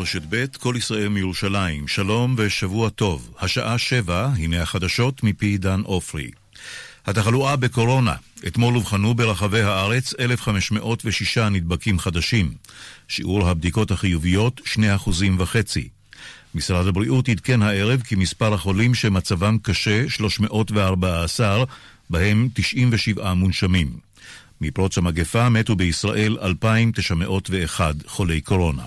רשת ב', כל ישראל מירושלים, שלום ושבוע טוב. השעה שבע, הנה החדשות מפי דן עופרי. התחלואה בקורונה, אתמול אובחנו ברחבי הארץ 1,506 נדבקים חדשים. שיעור הבדיקות החיוביות, 2.5%. משרד הבריאות עדכן הערב כי מספר החולים שמצבם קשה, 314, בהם 97 מונשמים. מפרוץ המגפה מתו בישראל 2,901 חולי קורונה.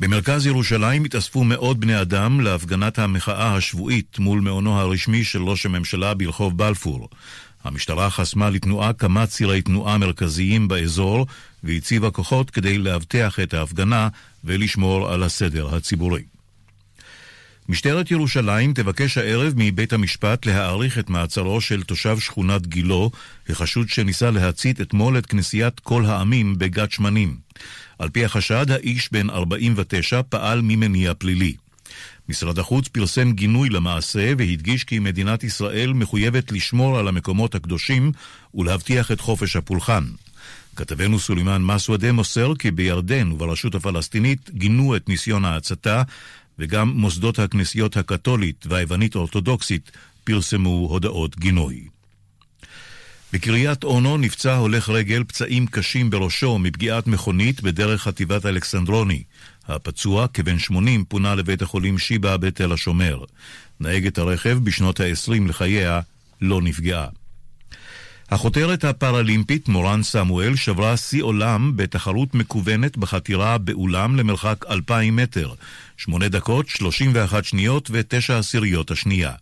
במרכז ירושלים התאספו מאות בני אדם להפגנת המחאה השבועית מול מעונו הרשמי של ראש הממשלה ברחוב בלפור. המשטרה חסמה לתנועה כמה צירי תנועה מרכזיים באזור והציבה כוחות כדי לאבטח את ההפגנה ולשמור על הסדר הציבורי. משטרת ירושלים תבקש הערב מבית המשפט להאריך את מעצרו של תושב שכונת גילו, החשוד שניסה להצית אתמול את כנסיית כל העמים בגת שמנים. על פי החשד, האיש בן 49 פעל ממניע פלילי. משרד החוץ פרסם גינוי למעשה והדגיש כי מדינת ישראל מחויבת לשמור על המקומות הקדושים ולהבטיח את חופש הפולחן. כתבנו סולימאן מסוודה מוסר כי בירדן וברשות הפלסטינית גינו את ניסיון ההצתה וגם מוסדות הכנסיות הקתולית והיוונית-אורתודוקסית פרסמו הודעות גינוי. בקריית אונו נפצע הולך רגל פצעים קשים בראשו מפגיעת מכונית בדרך חטיבת אלכסנדרוני. הפצוע, כבן 80, פונה לבית החולים שיבא בתל השומר. נהגת הרכב בשנות ה-20 לחייה לא נפגעה. החותרת הפראלימפית מורן סמואל שברה שיא עולם בתחרות מקוונת בחתירה באולם למרחק 2,000 מטר, 8 דקות, 31 שניות ו-9 עשיריות השנייה.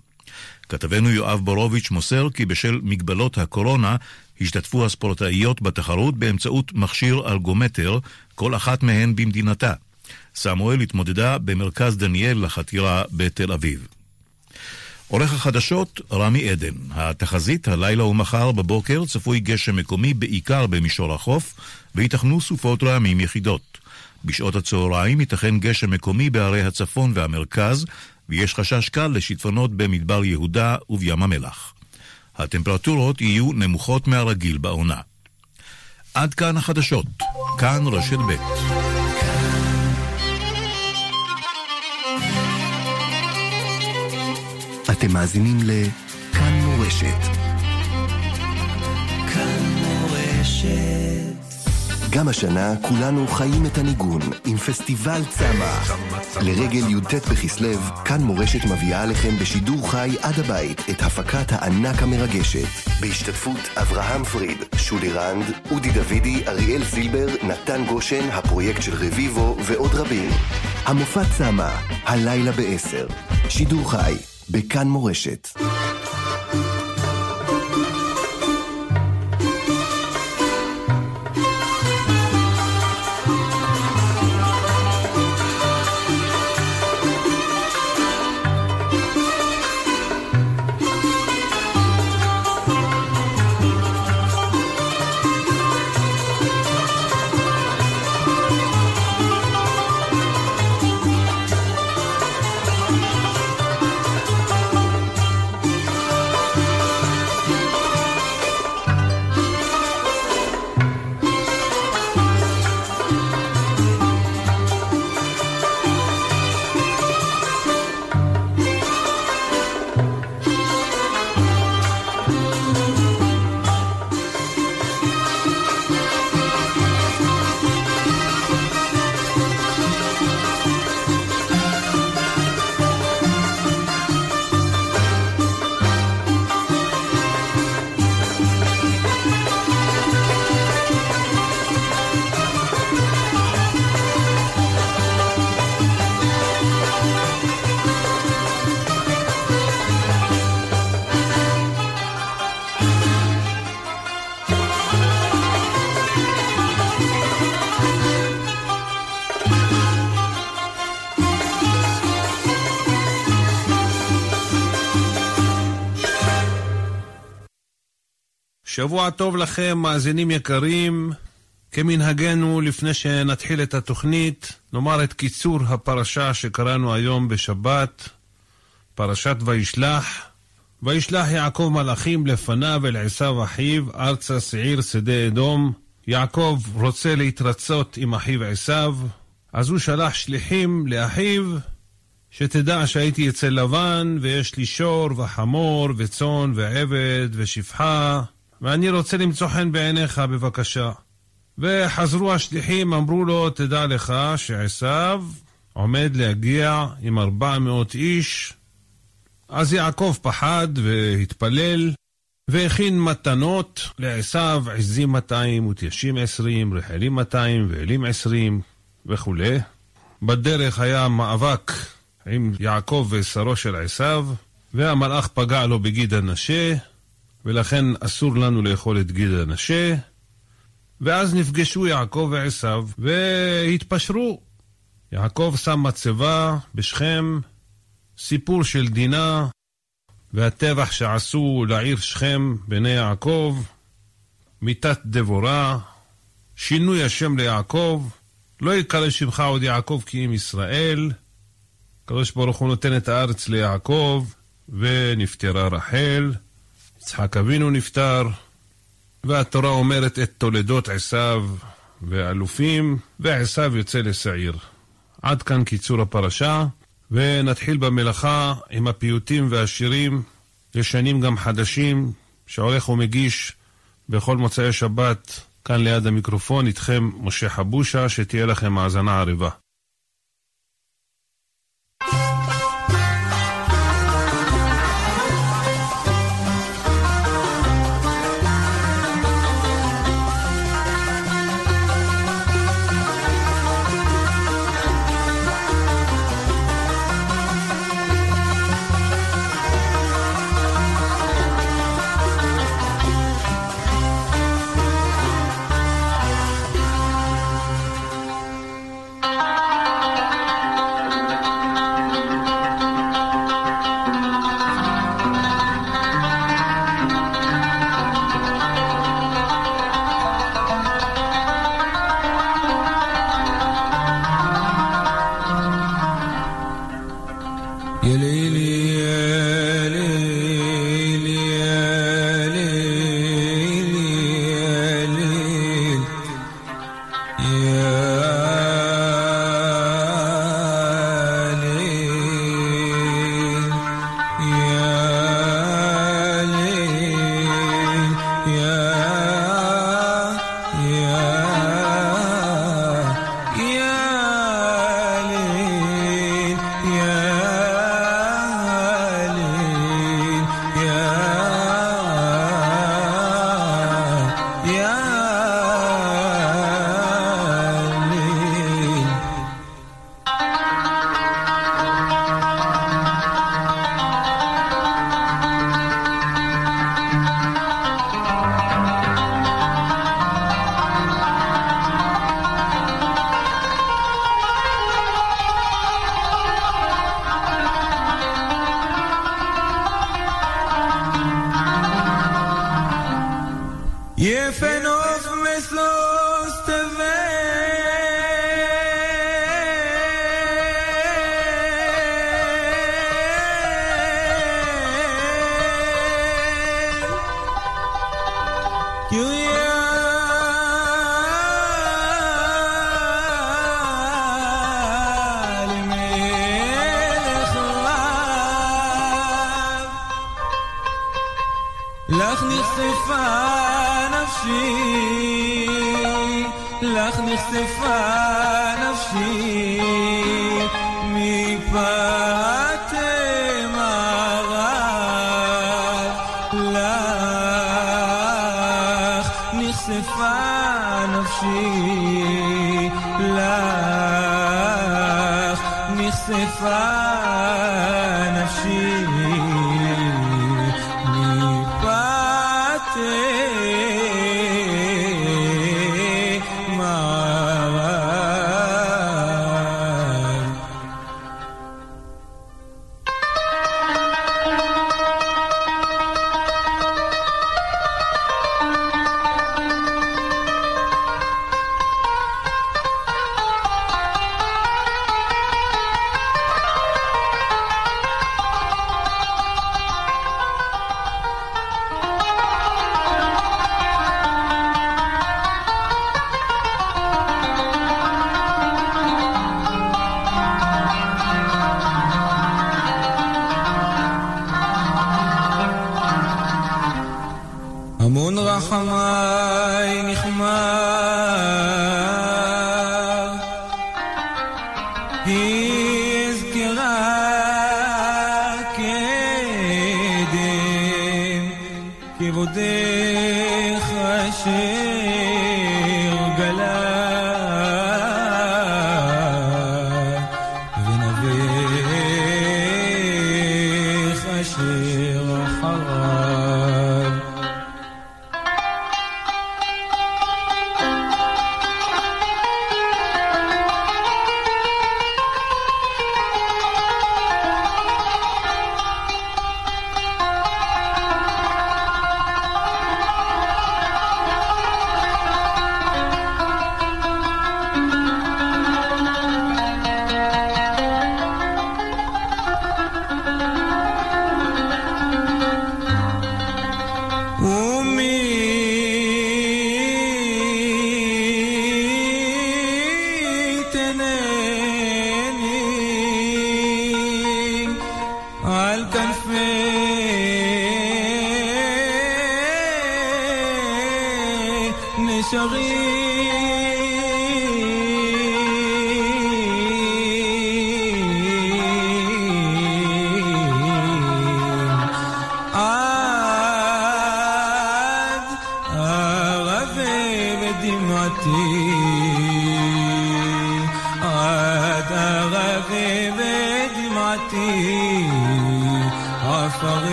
כתבנו יואב בורוביץ' מוסר כי בשל מגבלות הקורונה השתתפו הספורטאיות בתחרות באמצעות מכשיר אלגומטר, כל אחת מהן במדינתה. סמואל התמודדה במרכז דניאל לחתירה בתל אביב. עורך החדשות, רמי עדן. התחזית, הלילה ומחר בבוקר צפוי גשם מקומי בעיקר במישור החוף, וייתכנו סופות רעמים יחידות. בשעות הצהריים ייתכן גשם מקומי בערי הצפון והמרכז, ויש חשש קל לשיטפונות במדבר יהודה ובים המלח. הטמפרטורות יהיו נמוכות מהרגיל בעונה. עד כאן החדשות. כאן רשת ב'. אתם מאזינים לכאן מורשת. כאן מורשת. גם השנה כולנו חיים את הניגון עם פסטיבל צמח. לרגל י"ט בכסלו, כאן מורשת מביאה עליכם בשידור חי עד הבית את הפקת הענק המרגשת. בהשתתפות אברהם פריד, שולי רנד, אודי דוידי, אריאל זילבר, נתן גושן, הפרויקט של רביבו ועוד רבים. המופע צמא, הלילה בעשר. שידור חי, בכאן מורשת. שבוע טוב לכם, מאזינים יקרים. כמנהגנו, לפני שנתחיל את התוכנית, נאמר את קיצור הפרשה שקראנו היום בשבת, פרשת וישלח. וישלח יעקב מלאכים לפניו אל עשיו אחיו, ארצה שעיר שדה אדום. יעקב רוצה להתרצות עם אחיו עשיו, אז הוא שלח שליחים לאחיו, שתדע שהייתי אצל לבן, ויש לי שור וחמור וצאן ועבד ושפחה, ואני רוצה למצוא חן בעיניך בבקשה. וחזרו השליחים, אמרו לו, תדע לך שעשיו עומד להגיע עם ארבע מאות איש. אז יעקב פחד והתפלל, והכין מתנות לעשיו, עזים 200 ותיישים 20, רחלים 200 ואלים 20 וכולי. בדרך היה מאבק עם יעקב ושרו של עשיו, והמלאך פגע לו בגיד הנשה, ולכן אסור לנו לאכול את גיד הנשה. ואז נפגשו יעקב ועשיו והתפשרו. יעקב שם מצבה בשכם, סיפור של דינה והטבח שעשו לעיר שכם בני יעקב, מיתת דבורה, שינוי השם ליעקב, לא יקרא שמך עוד יעקב כי אם ישראל. הקדוש ברוך הוא נותן את הארץ ליעקב, ונפטרה רחל, יצחק אבינו נפטר, והתורה אומרת את תולדות עשיו ואלופים, ועשיו יוצא לשעיר. עד כאן קיצור הפרשה, ונתחיל במלאכה עם הפיוטים והשירים, ישנים גם חדשים, שעורך ומגיש בכל מוצאי שבת כאן ליד המיקרופון, איתכם משה חבושה, שתהיה לכם האזנה עריבה. המון לך נחשפה נפשי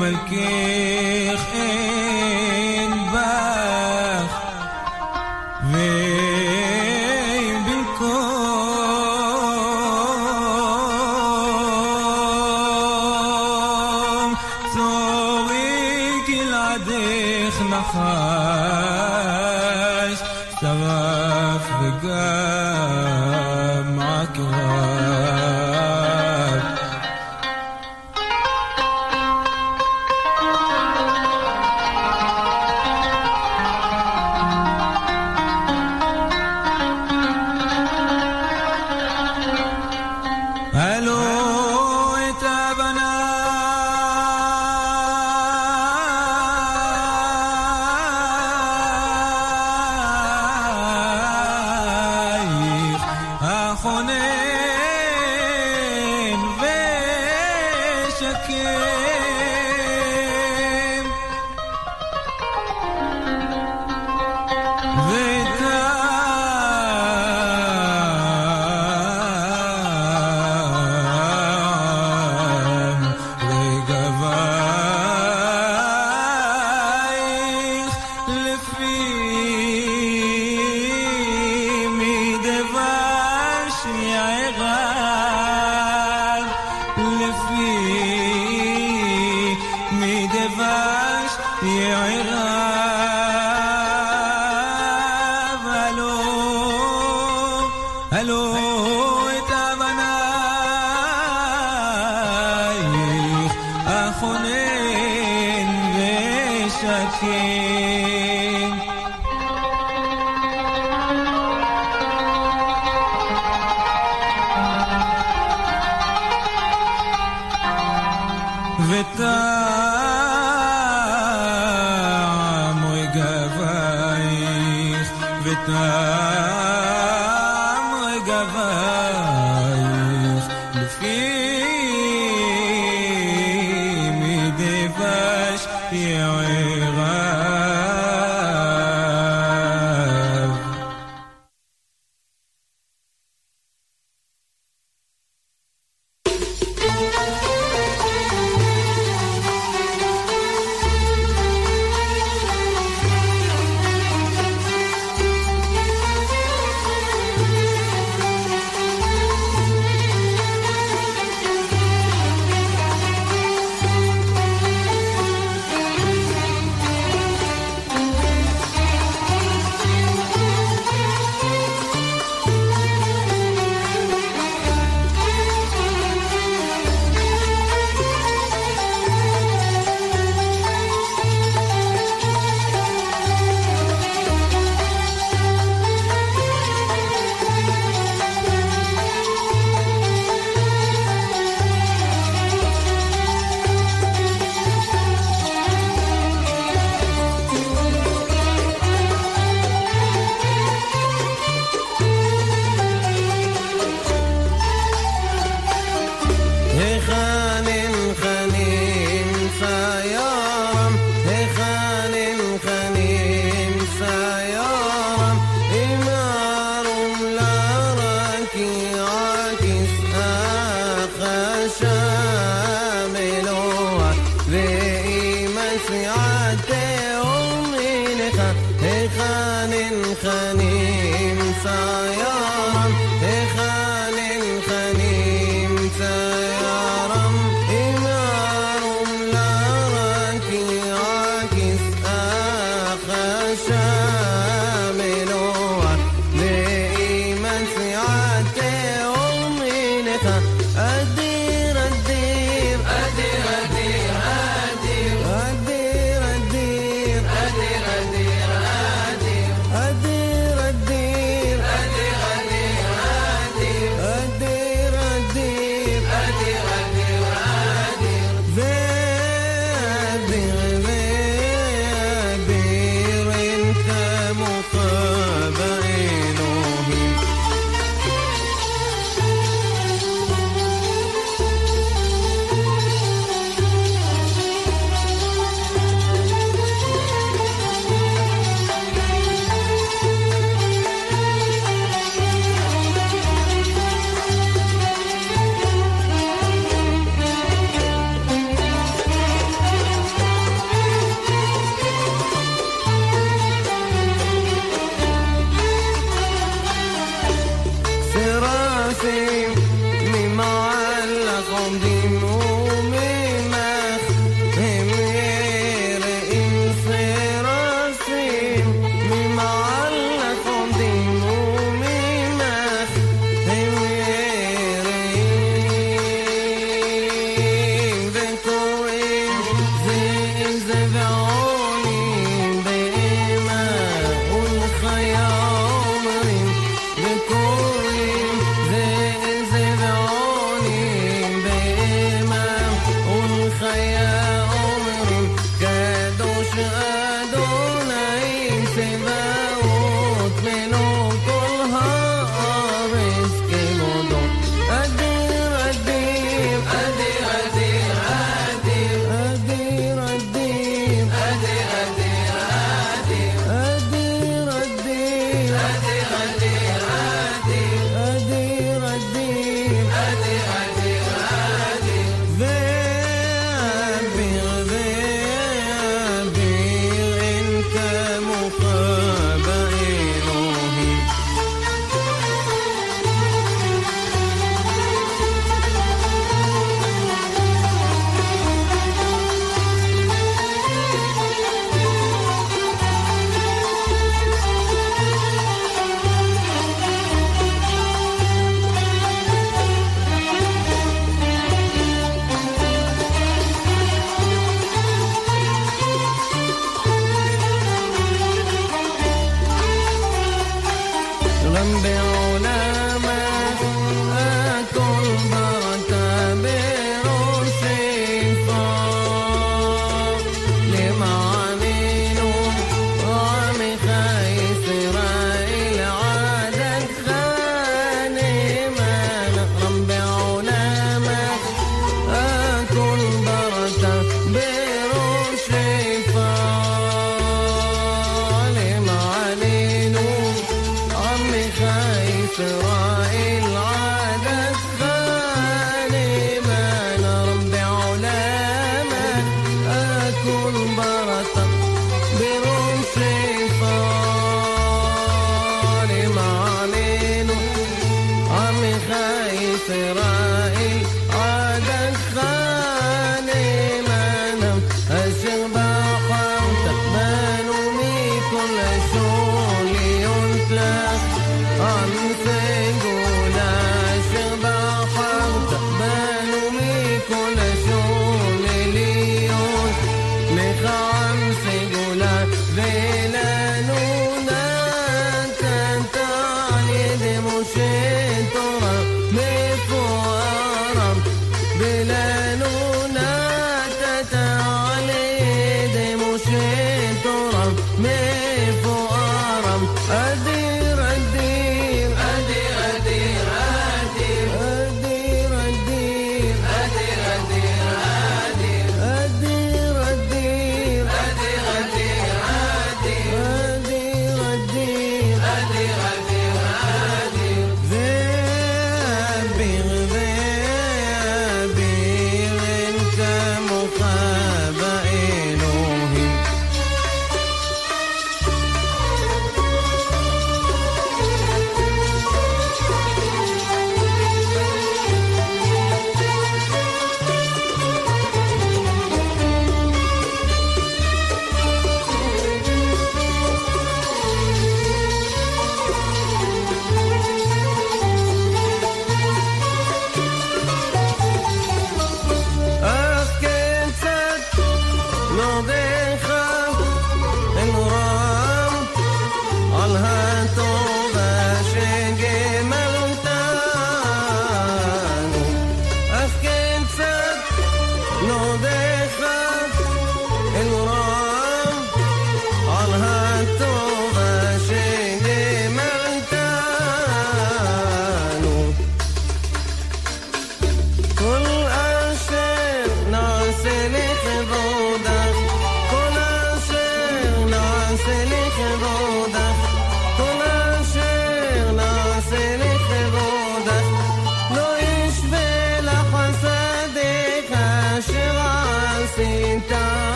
מלכך The. ואם הנסיעה תאום מנך, היכן אינך נמצא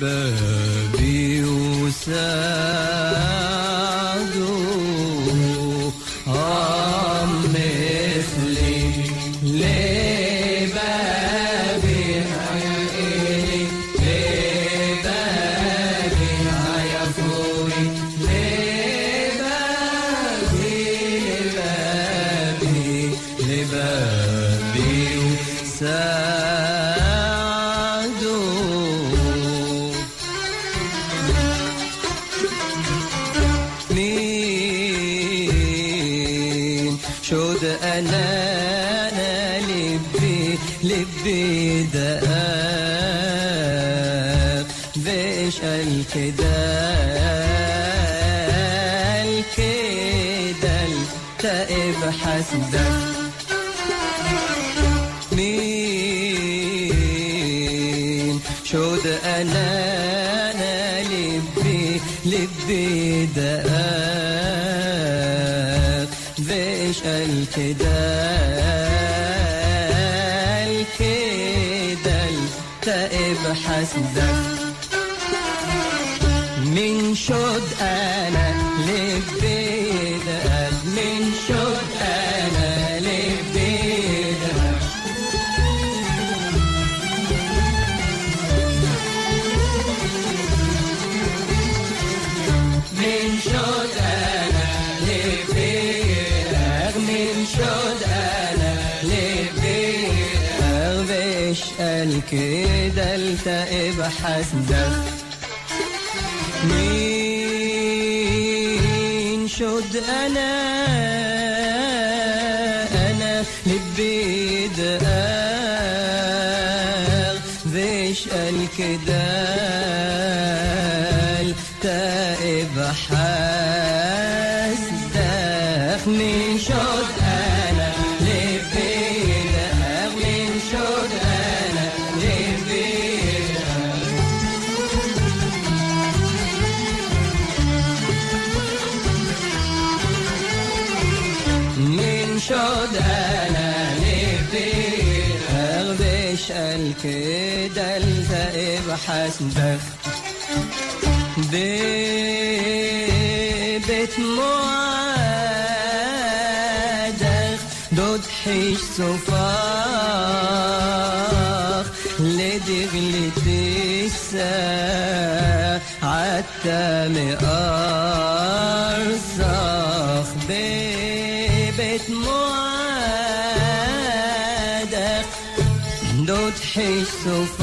بابي وسام حدخ مين شد أنا أنا لبيك. بيت معادخ دود حيش صفاخ. لدغلي تسا عتام أرزاخ بيت معادخ دود حيش صفاخ.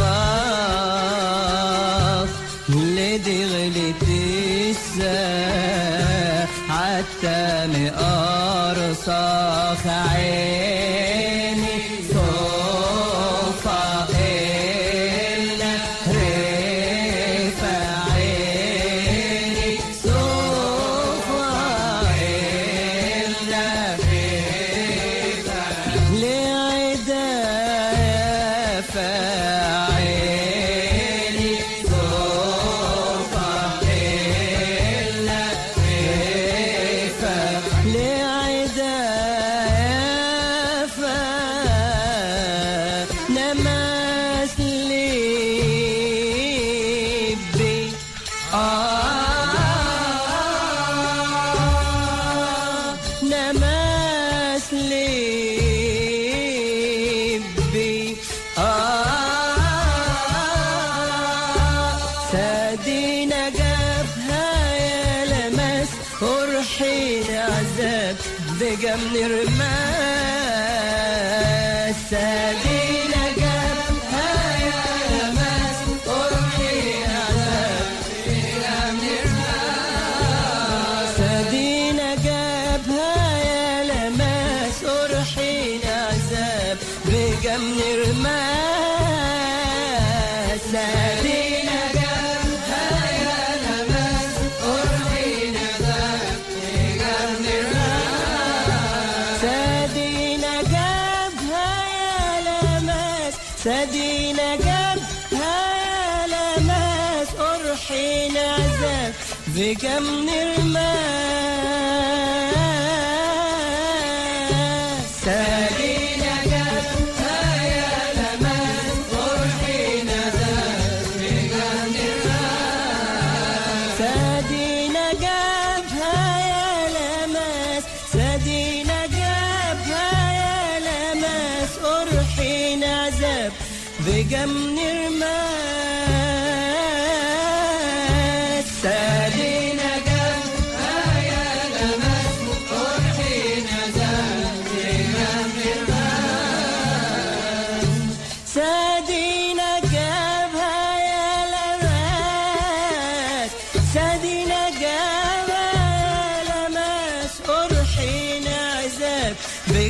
Never.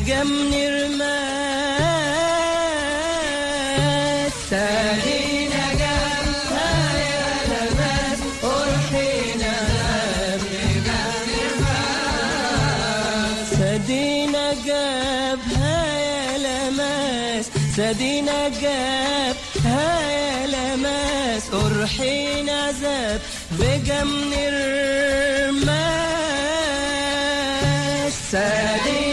تبقى يا سدينا قلبها يا لمس سدينا قلبها يا الرماس سدينا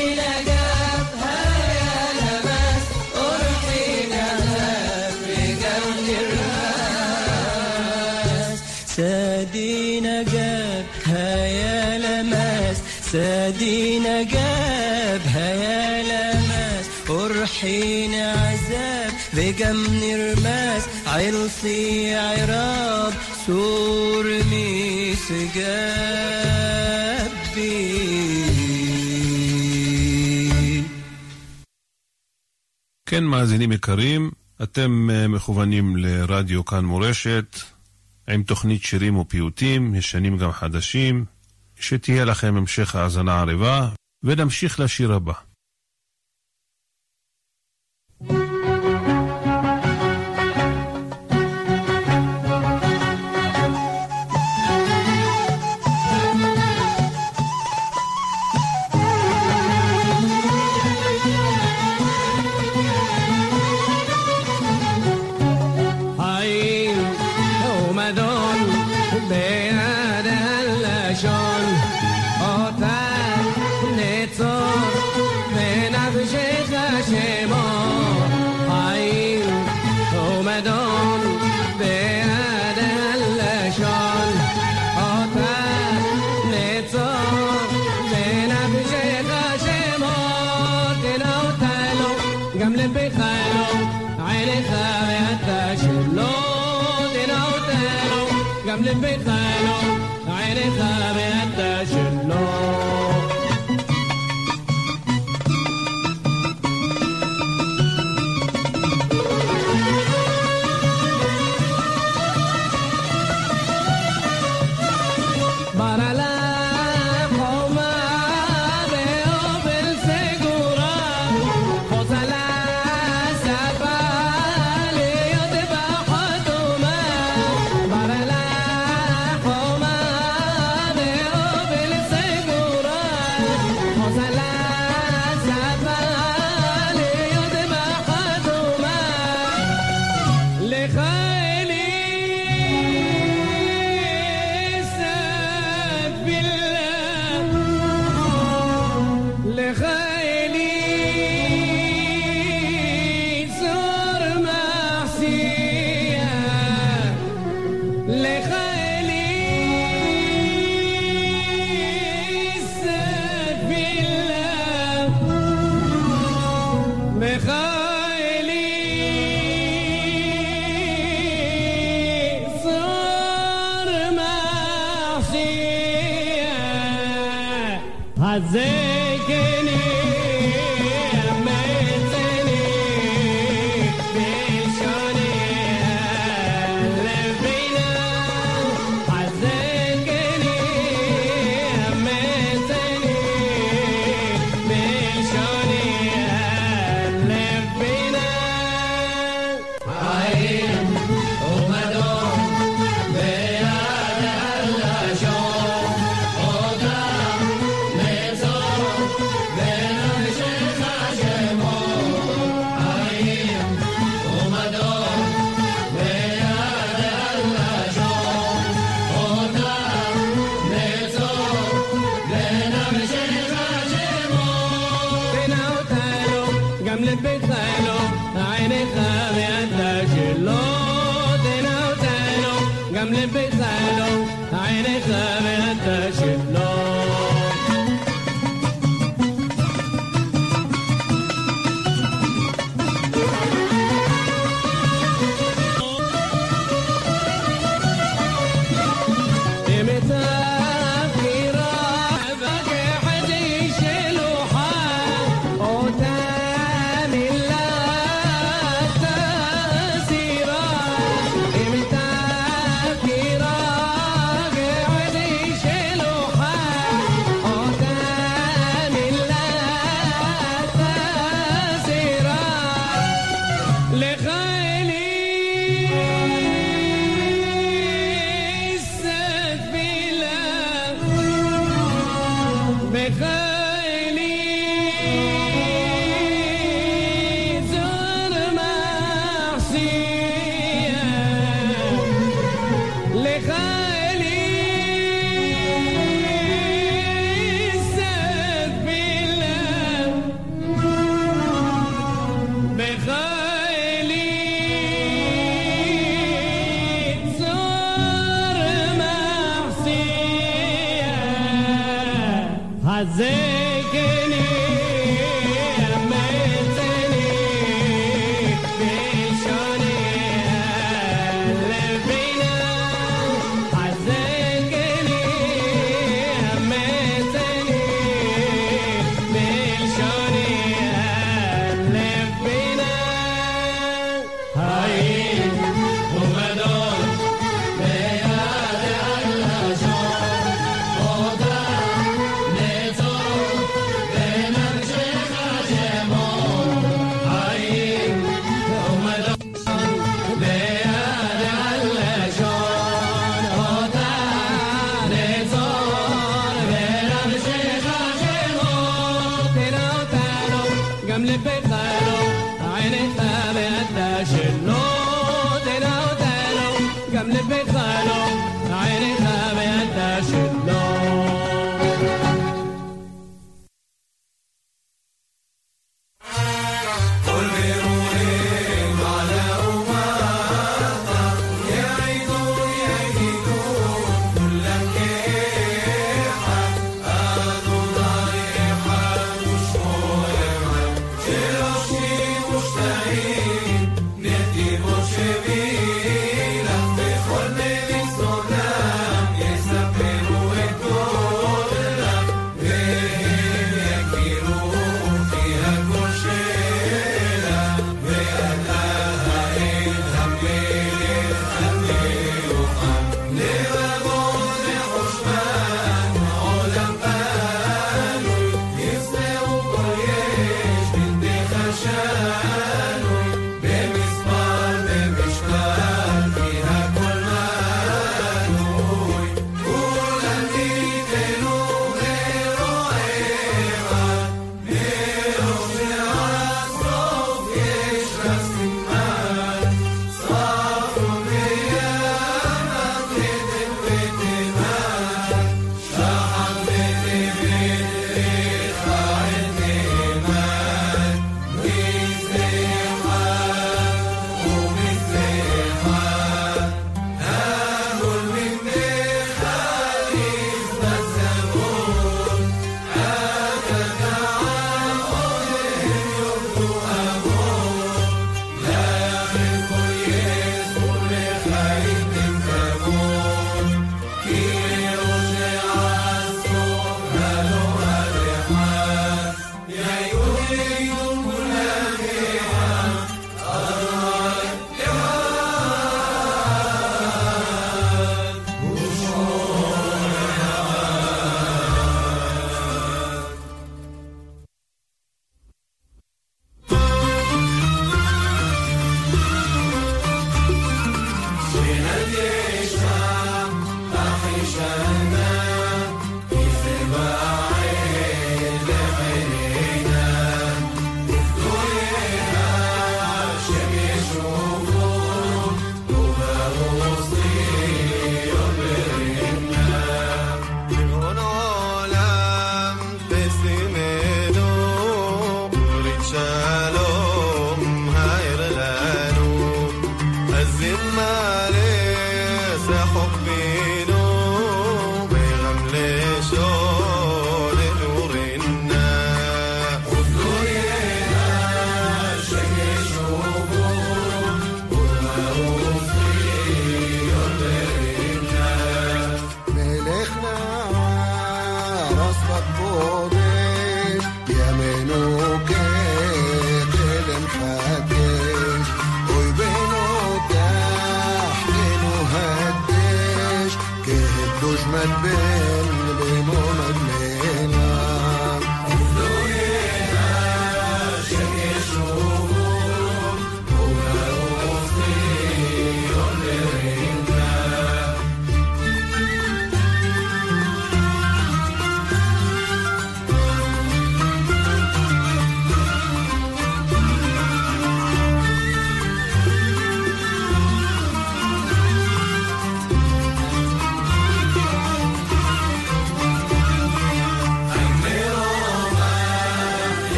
من رماس عرسي عراب سور ميس כן, מאזינים יקרים, אתם אה, מכוונים לרדיו כאן מורשת, עם תוכנית שירים ופיוטים, ישנים גם חדשים. שתהיה לכם המשך האזנה ערבה, ונמשיך לשיר הבא.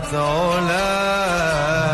علا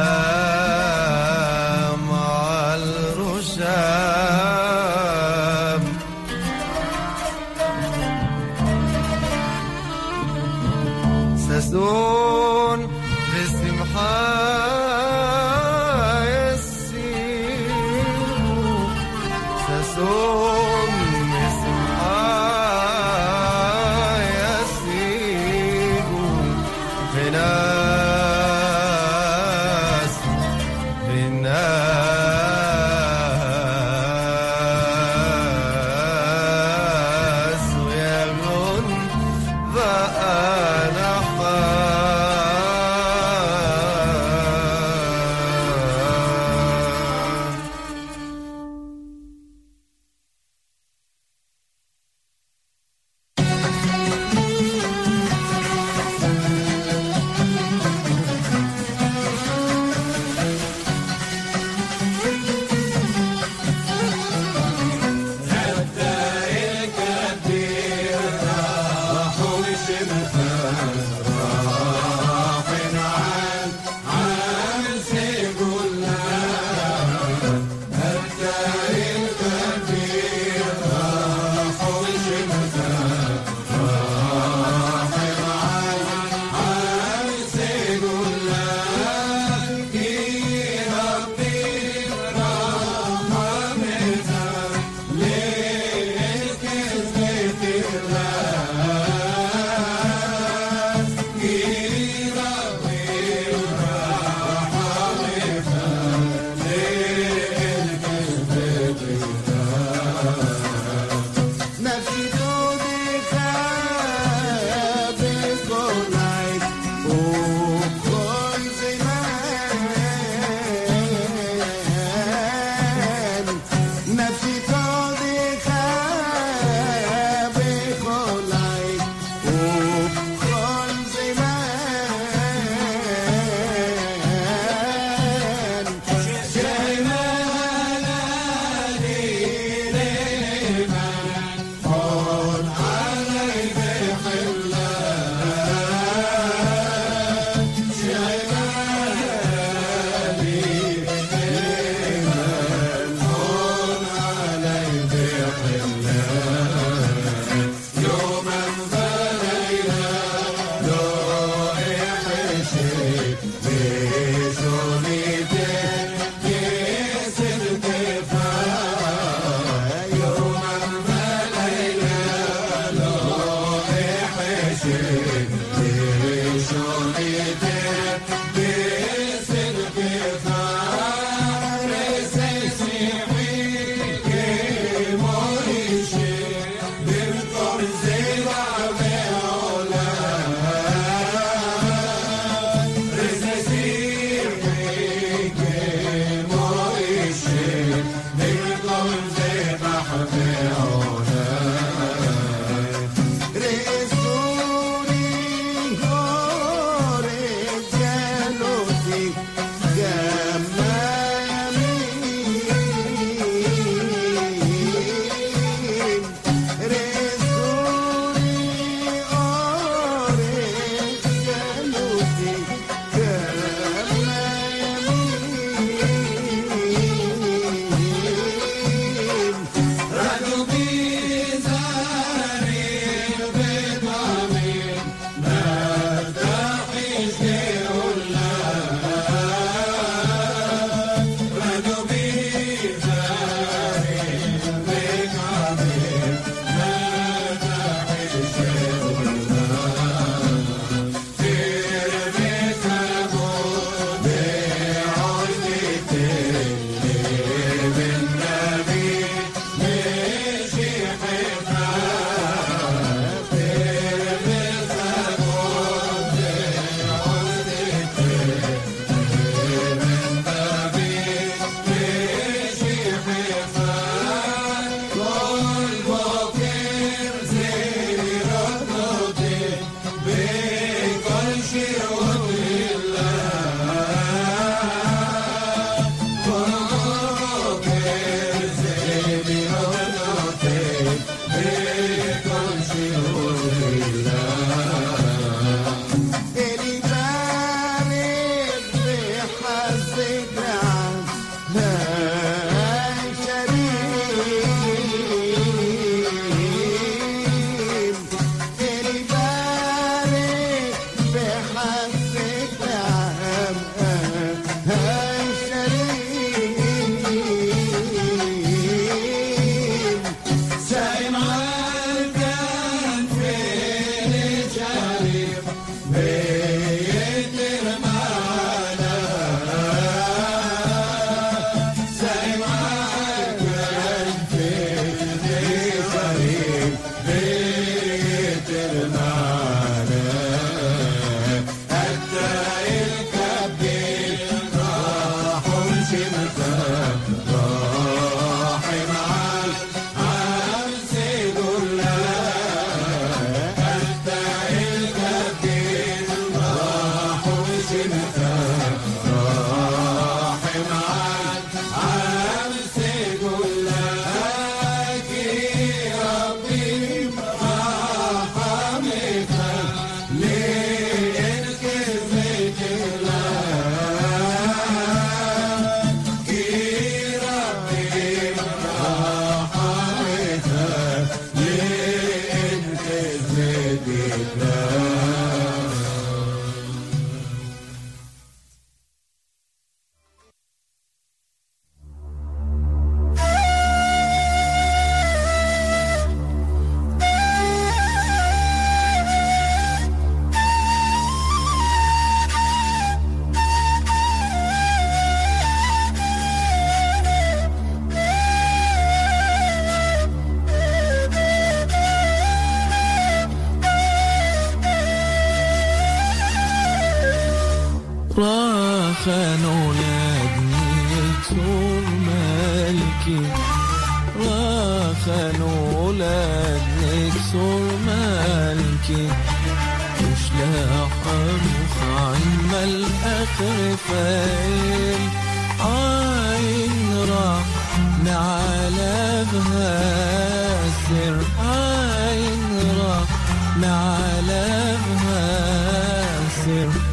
واسر عين رحمة عالمها سر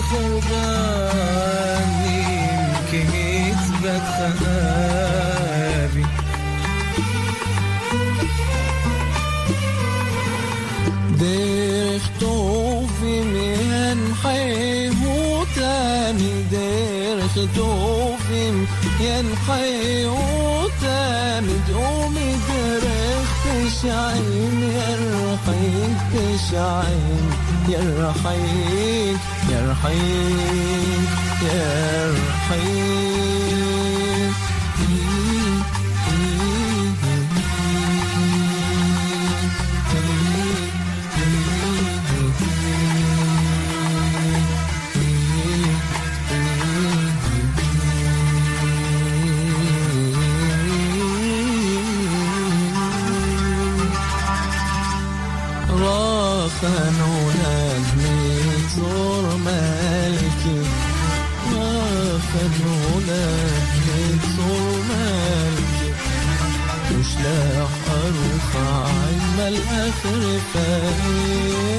الخربان يمكن يثبت خبابي. دير اختوفي من حيه تاني دير اختوفي من حيه تاني. دومي تقومي درختش يا رحيتش عيني يا رحيم يا رحيم يا رحيم. purified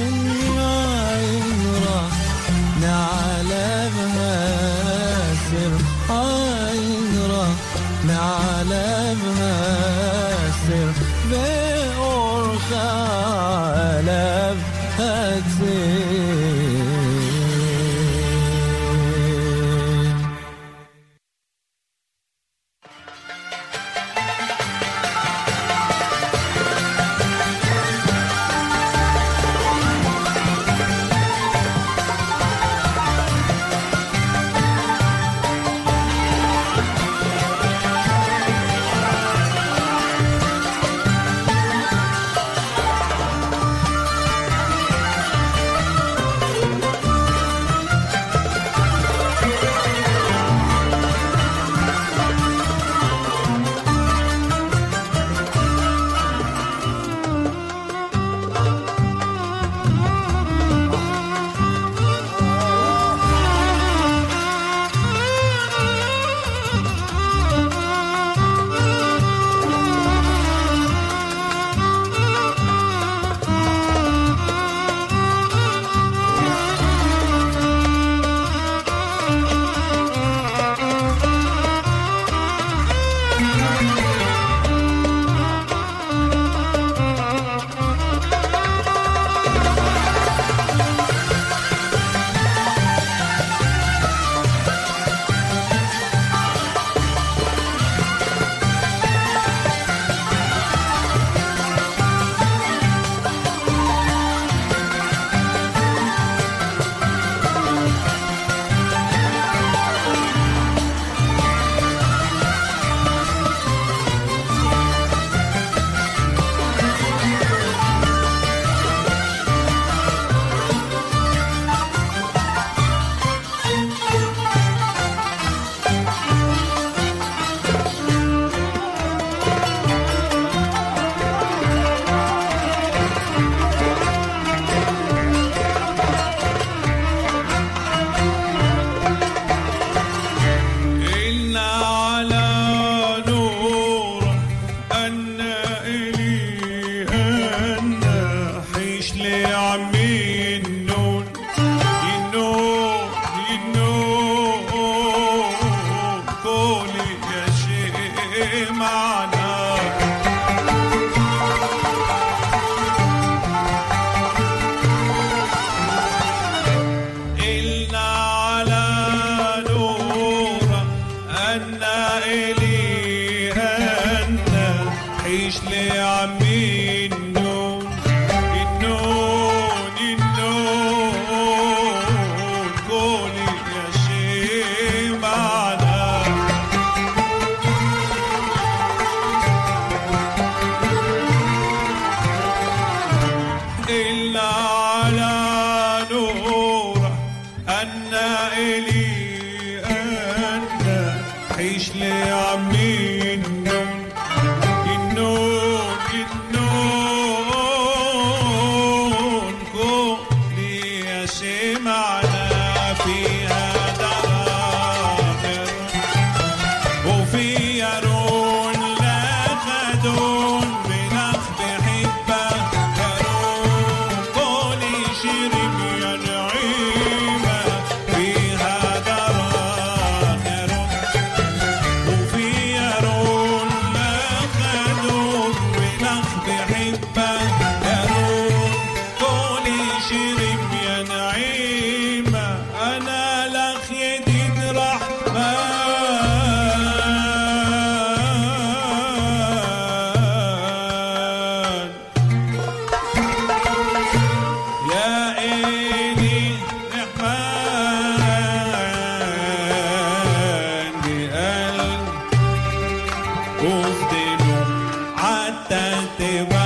te va.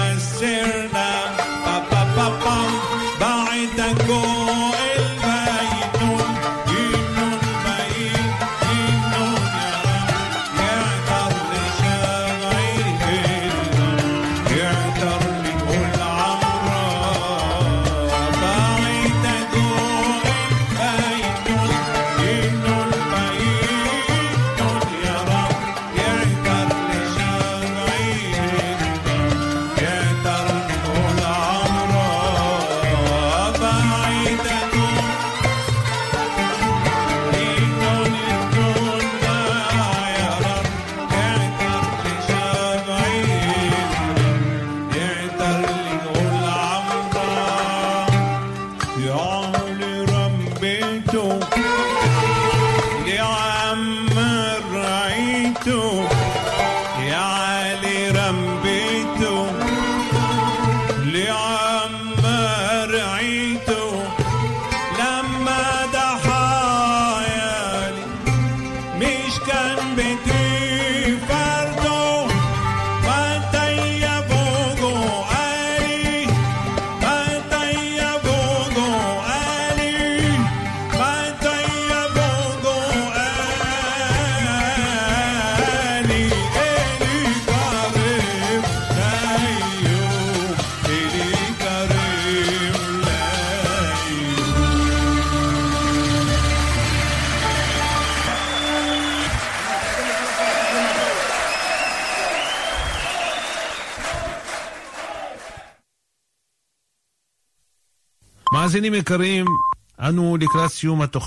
מאזינים יקרים, אנו לקראת סיום התוכנית.